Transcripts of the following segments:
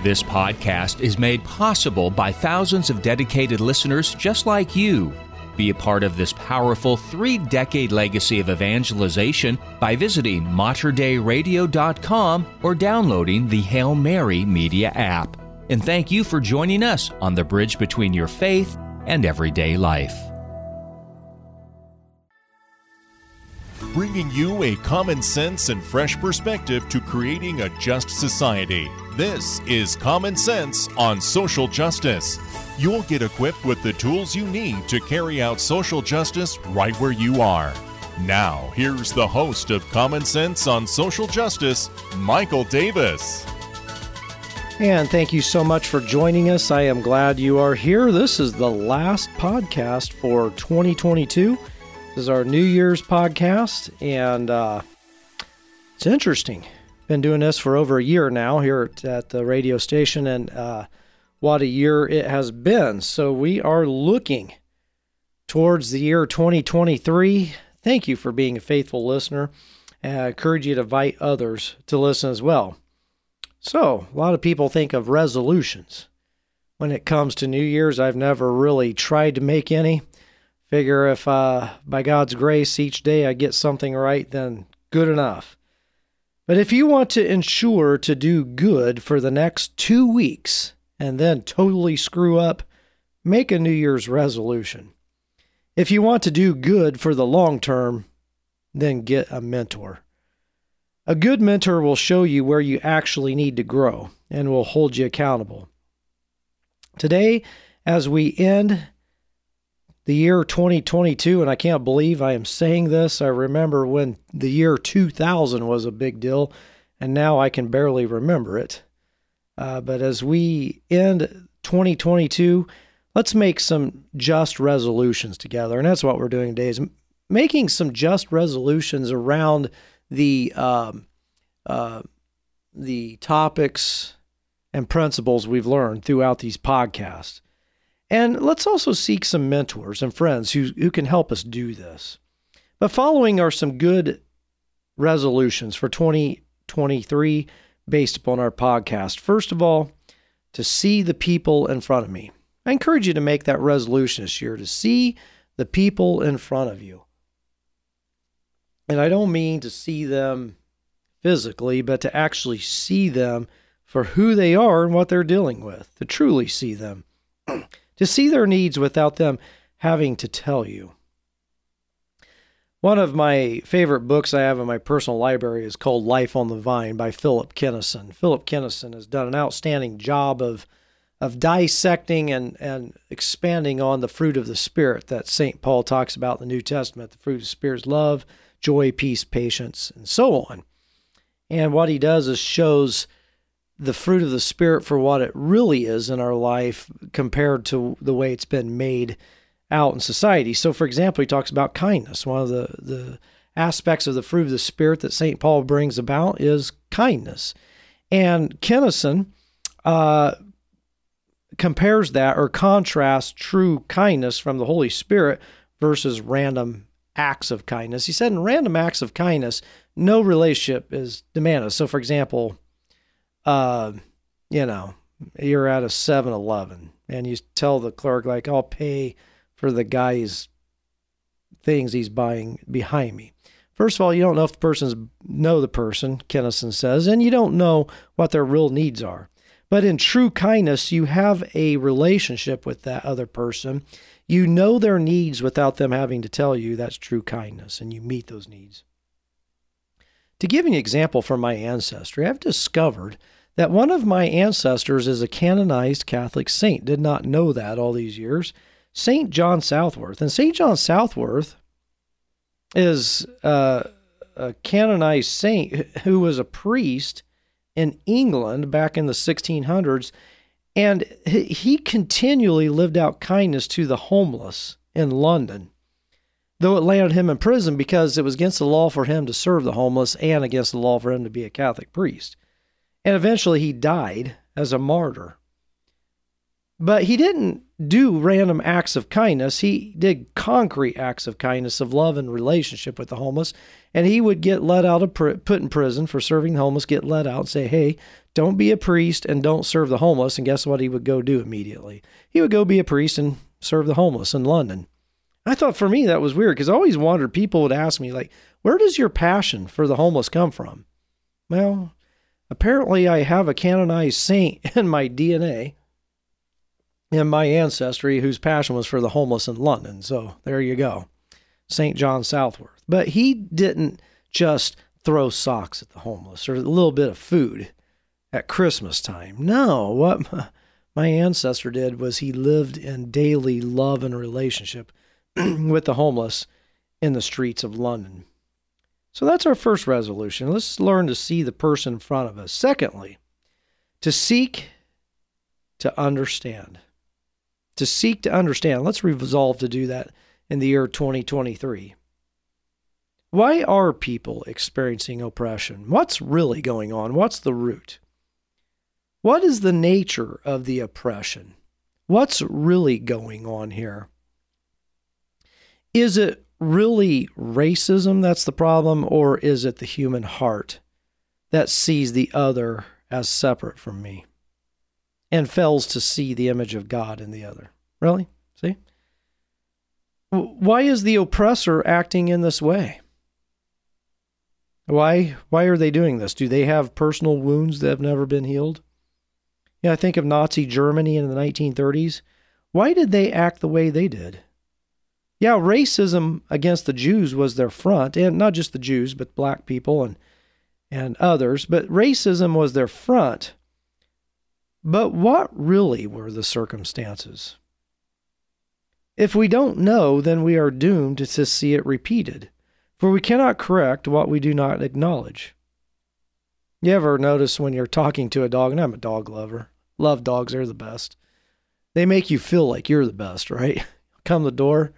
This podcast is made possible by thousands of dedicated listeners just like you. Be a part of this powerful three decade legacy of evangelization by visiting materdeiradio.com or downloading the Hail Mary Media app. And thank you for joining us on the bridge between your faith and everyday life. Bringing you a common sense and fresh perspective to creating a just society. This is Common Sense on Social Justice. You'll get equipped with the tools you need to carry out social justice right where you are. Now, here's the host of Common Sense on Social Justice, Michael Davis. And thank you so much for joining us. I am glad you are here. This is the last podcast for 2022. This is our New Year's podcast, and uh, it's interesting. Been doing this for over a year now here at the radio station, and uh, what a year it has been. So we are looking towards the year 2023. Thank you for being a faithful listener. And I encourage you to invite others to listen as well. So, a lot of people think of resolutions. When it comes to New Year's, I've never really tried to make any. Figure if uh, by God's grace each day I get something right, then good enough. But if you want to ensure to do good for the next two weeks and then totally screw up, make a New Year's resolution. If you want to do good for the long term, then get a mentor. A good mentor will show you where you actually need to grow and will hold you accountable. Today, as we end the year 2022, and I can't believe I am saying this, I remember when the year 2000 was a big deal, and now I can barely remember it. Uh, but as we end 2022, let's make some just resolutions together. And that's what we're doing today is making some just resolutions around the um, uh, the topics and principles we've learned throughout these podcasts. And let's also seek some mentors and friends who, who can help us do this. But following are some good resolutions for 2023 based upon our podcast. First of all, to see the people in front of me. I encourage you to make that resolution this year to see the people in front of you. And I don't mean to see them physically, but to actually see them for who they are and what they're dealing with, to truly see them, to see their needs without them having to tell you. One of my favorite books I have in my personal library is called Life on the Vine by Philip Kenneson. Philip Kenneson has done an outstanding job of of dissecting and, and expanding on the fruit of the Spirit that St. Paul talks about in the New Testament. The fruit of the Spirit is love, joy, peace, patience, and so on. And what he does is shows the fruit of the Spirit for what it really is in our life compared to the way it's been made out in society. So, for example, he talks about kindness. One of the, the aspects of the fruit of the Spirit that St. Paul brings about is kindness. And Kenneson uh, compares that or contrasts true kindness from the Holy Spirit versus random acts of kindness. He said in random acts of kindness, no relationship is demanded. So, for example, uh, you know, you're at a 7 Eleven and you tell the clerk, like, I'll pay for the guy's things he's buying behind me. First of all, you don't know if the person's know the person, Kenneson says, and you don't know what their real needs are. But in true kindness, you have a relationship with that other person. You know their needs without them having to tell you that's true kindness, and you meet those needs. To give an example from my ancestry, I've discovered that one of my ancestors is a canonized Catholic saint. Did not know that all these years. St. John Southworth. And St. John Southworth is uh, a canonized saint who was a priest in England back in the 1600s. And he continually lived out kindness to the homeless in London though it landed him in prison because it was against the law for him to serve the homeless and against the law for him to be a Catholic priest. And eventually he died as a martyr. But he didn't do random acts of kindness. He did concrete acts of kindness, of love and relationship with the homeless. And he would get let out of put in prison for serving the homeless, get let out and say, hey, don't be a priest and don't serve the homeless. And guess what he would go do immediately? He would go be a priest and serve the homeless in London. I thought for me that was weird because I always wondered people would ask me, like, where does your passion for the homeless come from? Well, apparently I have a canonized saint in my DNA in my ancestry whose passion was for the homeless in London. So there you go. St. John Southworth. But he didn't just throw socks at the homeless or a little bit of food at Christmas time. No, what my ancestor did was he lived in daily love and relationship with the homeless in the streets of London. So that's our first resolution. Let's learn to see the person in front of us. Secondly, to seek to understand to seek to understand. Let's resolve to do that in the year 2023. Why are people experiencing oppression? What's really going on? What's the root? What is the nature of the oppression? What's really going on here? Is it really racism that's the problem, or is it the human heart that sees the other as separate from me? and fails to see the image of God in the other. Really? See? Why is the oppressor acting in this way? Why why are they doing this? Do they have personal wounds that have never been healed? Yeah, I think of Nazi Germany in the 1930s. Why did they act the way they did? Yeah, racism against the Jews was their front, and not just the Jews, but black people and and others, but racism was their front. But what really were the circumstances? If we don't know, then we are doomed to see it repeated, for we cannot correct what we do not acknowledge. You ever notice when you're talking to a dog, and I'm a dog lover, love dogs, they're the best. They make you feel like you're the best, right? Come the door,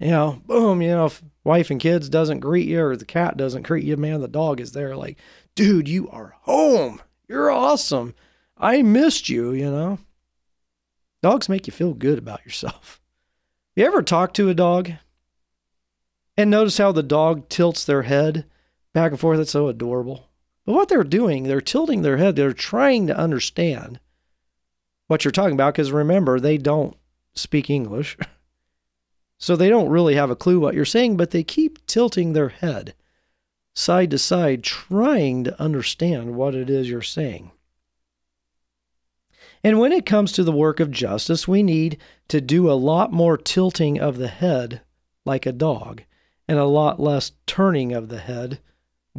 you know, boom, you know, if wife and kids doesn't greet you or the cat doesn't greet you, man, the dog is there like, dude, you are home. You're awesome. I missed you, you know. Dogs make you feel good about yourself. You ever talk to a dog and notice how the dog tilts their head back and forth? It's so adorable. But what they're doing, they're tilting their head. They're trying to understand what you're talking about because remember, they don't speak English. So they don't really have a clue what you're saying, but they keep tilting their head side to side, trying to understand what it is you're saying. And when it comes to the work of justice, we need to do a lot more tilting of the head like a dog and a lot less turning of the head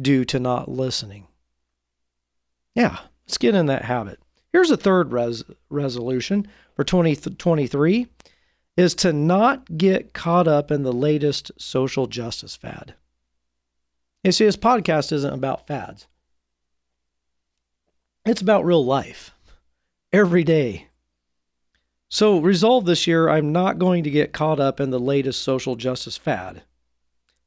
due to not listening. Yeah, let's get in that habit. Here's a third res- resolution for 2023 is to not get caught up in the latest social justice fad. You see, this podcast isn't about fads. It's about real life every day. So, resolve this year I'm not going to get caught up in the latest social justice fad.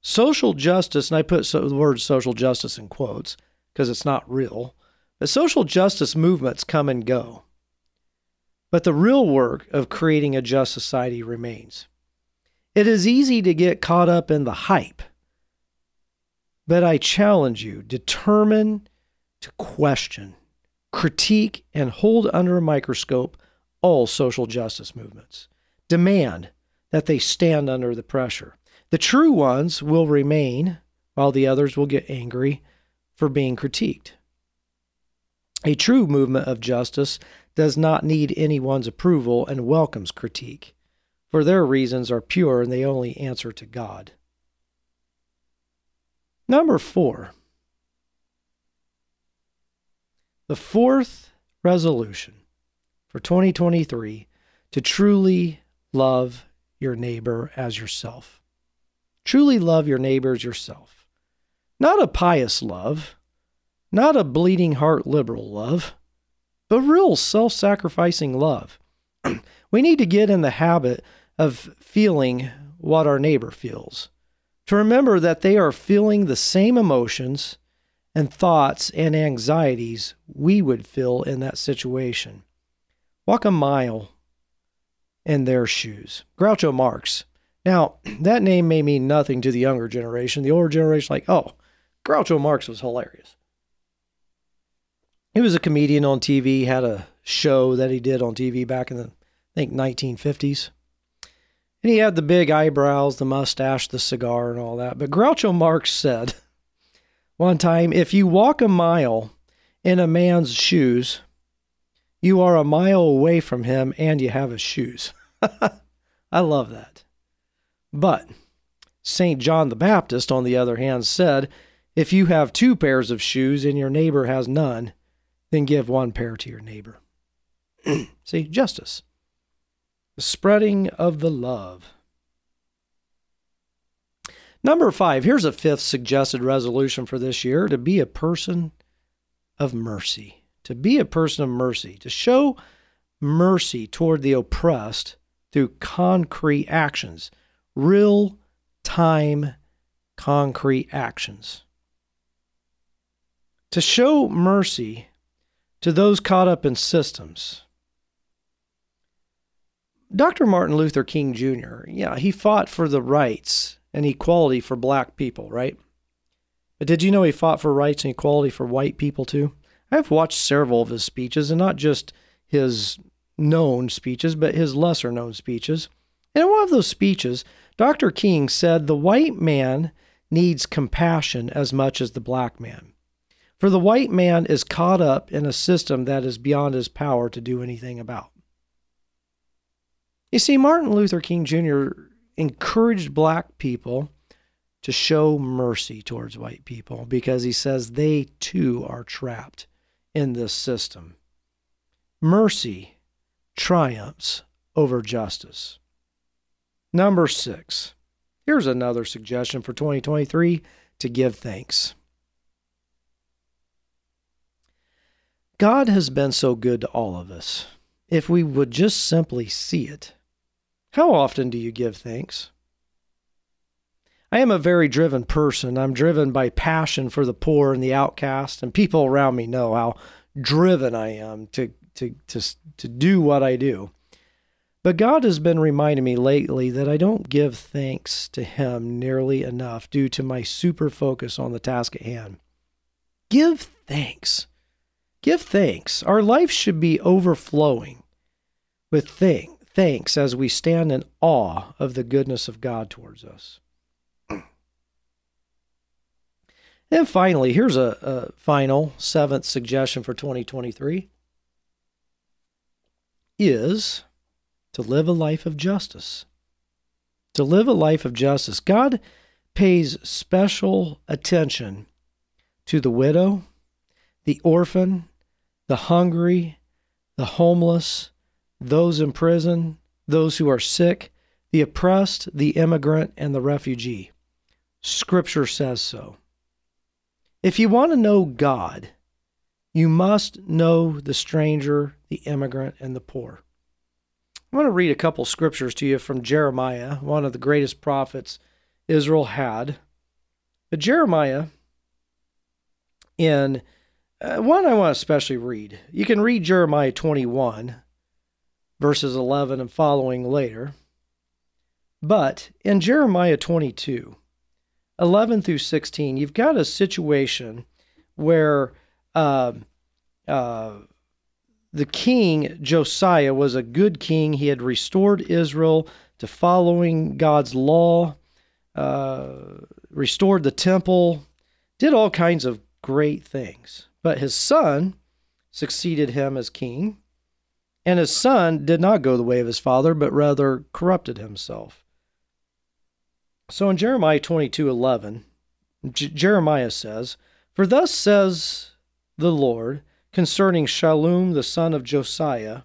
Social justice, and I put so, the word social justice in quotes because it's not real, but social justice movements come and go. But the real work of creating a just society remains. It is easy to get caught up in the hype, but I challenge you determine to question critique, and hold under a microscope all social justice movements. Demand that they stand under the pressure. The true ones will remain, while the others will get angry for being critiqued. A true movement of justice does not need anyone's approval and welcomes critique, for their reasons are pure and they only answer to God. Number four, the fourth resolution for 2023 to truly love your neighbor as yourself. Truly love your neighbor as yourself. Not a pious love, not a bleeding heart liberal love, but real self sacrificing love. we need to get in the habit of feeling what our neighbor feels, to remember that they are feeling the same emotions and thoughts and anxieties we would feel in that situation. Walk a mile in their shoes. Groucho Marx. Now, that name may mean nothing to the younger generation. The older generation, like, oh, Groucho Marx was hilarious. He was a comedian on TV, had a show that he did on TV back in the, I think, 1950s. And he had the big eyebrows, the mustache, the cigar, and all that. But Groucho Marx said one time if you walk a mile in a man's shoes, you are a mile away from him and you have his shoes. I love that. But St. John the Baptist, on the other hand, said, If you have two pairs of shoes and your neighbor has none, then give one pair to your neighbor. See, justice. The spreading of the love. Number five, here's a fifth suggested resolution for this year to be a person of mercy. To be a person of mercy, to show mercy toward the oppressed through concrete actions, real time concrete actions. To show mercy to those caught up in systems. Dr. Martin Luther King Jr., yeah, he fought for the rights and equality for black people, right? But did you know he fought for rights and equality for white people too? I've watched several of his speeches, and not just his known speeches, but his lesser known speeches. And in one of those speeches, Dr. King said the white man needs compassion as much as the black man. For the white man is caught up in a system that is beyond his power to do anything about. You see, Martin Luther King Jr. encouraged black people to show mercy towards white people because he says they too are trapped in this system. Mercy triumphs over justice. Number six. Here's another suggestion for 2023 to give thanks. God has been so good to all of us. If we would just simply see it, how often do you give thanks? I am a very driven person. I'm driven by passion for the poor and the outcast, and people around me know how driven I am to to to to do what I do. But God has been reminding me lately that I don't give thanks to him nearly enough due to my super focus on the task at hand. Give thanks. Give thanks. Our life should be overflowing with thing, thanks as we stand in awe of the goodness of God towards us. And finally, here's a, a final seventh suggestion for 2023 is to live a life of justice. To live a life of justice. God pays special attention to the widow, the orphan, the hungry, the homeless, those in prison, those who are sick, the oppressed, the immigrant, and the refugee. Scripture says so. If you want to know God, you must know the stranger, the immigrant, and the poor. I want to read a couple scriptures to you from Jeremiah, one of the greatest prophets Israel had. But Jeremiah, in uh, one I want to especially read. You can read Jeremiah 21, verses 11 and following later. But in Jeremiah 22, 11 through 16, you've got a situation where uh, uh, the king Josiah was a good king. He had restored Israel to following God's law, uh, restored the temple, did all kinds of great things. But his son succeeded him as king, and his son did not go the way of his father, but rather corrupted himself. So in Jeremiah 22 11, J- Jeremiah says, For thus says the Lord concerning Shallum the son of Josiah,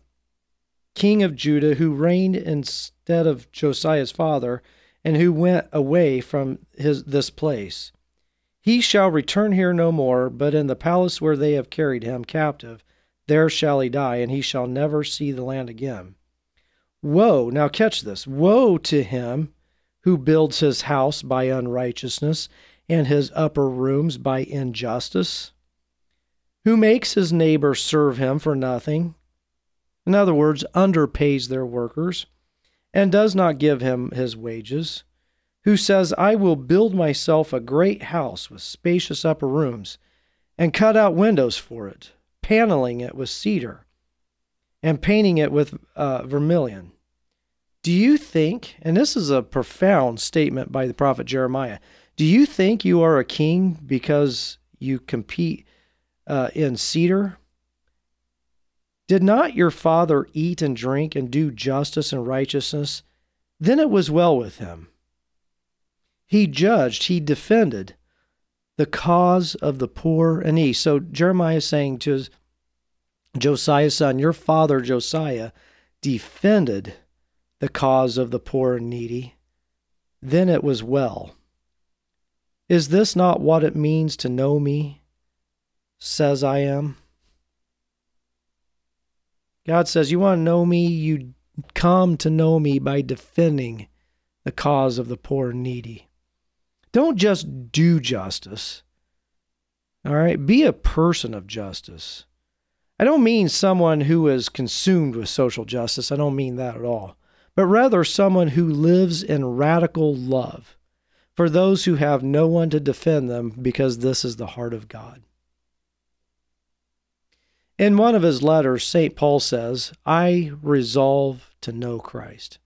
king of Judah, who reigned instead of Josiah's father, and who went away from his this place. He shall return here no more, but in the palace where they have carried him captive, there shall he die, and he shall never see the land again. Woe, now catch this woe to him who builds his house by unrighteousness, and his upper rooms by injustice, who makes his neighbor serve him for nothing. In other words, underpays their workers, and does not give him his wages, who says, I will build myself a great house with spacious upper rooms, and cut out windows for it, paneling it with cedar, and painting it with uh, vermilion. Do you think, and this is a profound statement by the prophet Jeremiah, do you think you are a king because you compete uh, in cedar? Did not your father eat and drink and do justice and righteousness? Then it was well with him. He judged, he defended the cause of the poor and needy. So Jeremiah is saying to Josiah's son, Your father Josiah defended the cause of the poor and needy. Then it was well. Is this not what it means to know me, says I am? God says, You want to know me? You come to know me by defending the cause of the poor and needy. Don't just do justice. All right? Be a person of justice. I don't mean someone who is consumed with social justice. I don't mean that at all. But rather someone who lives in radical love for those who have no one to defend them because this is the heart of God. In one of his letters, St. Paul says, I resolve to know Christ.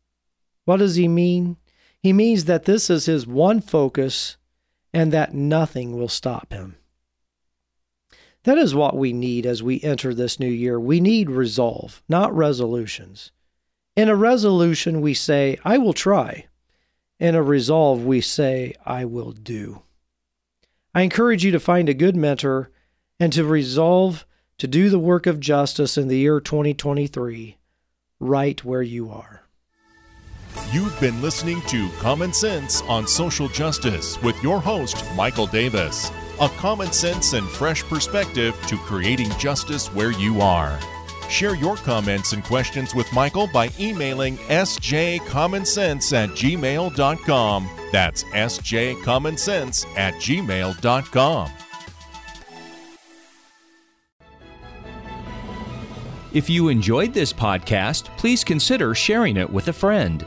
What does he mean? He means that this is his one focus and that nothing will stop him. That is what we need as we enter this new year. We need resolve, not resolutions. In a resolution, we say, I will try. In a resolve, we say, I will do. I encourage you to find a good mentor and to resolve to do the work of justice in the year 2023 right where you are. You've been listening to Common Sense on Social Justice with your host, Michael Davis. A common sense and fresh perspective to creating justice where you are. Share your comments and questions with Michael by emailing sjcommonsense at gmail.com. That's sjcommonsense at gmail.com. If you enjoyed this podcast, please consider sharing it with a friend.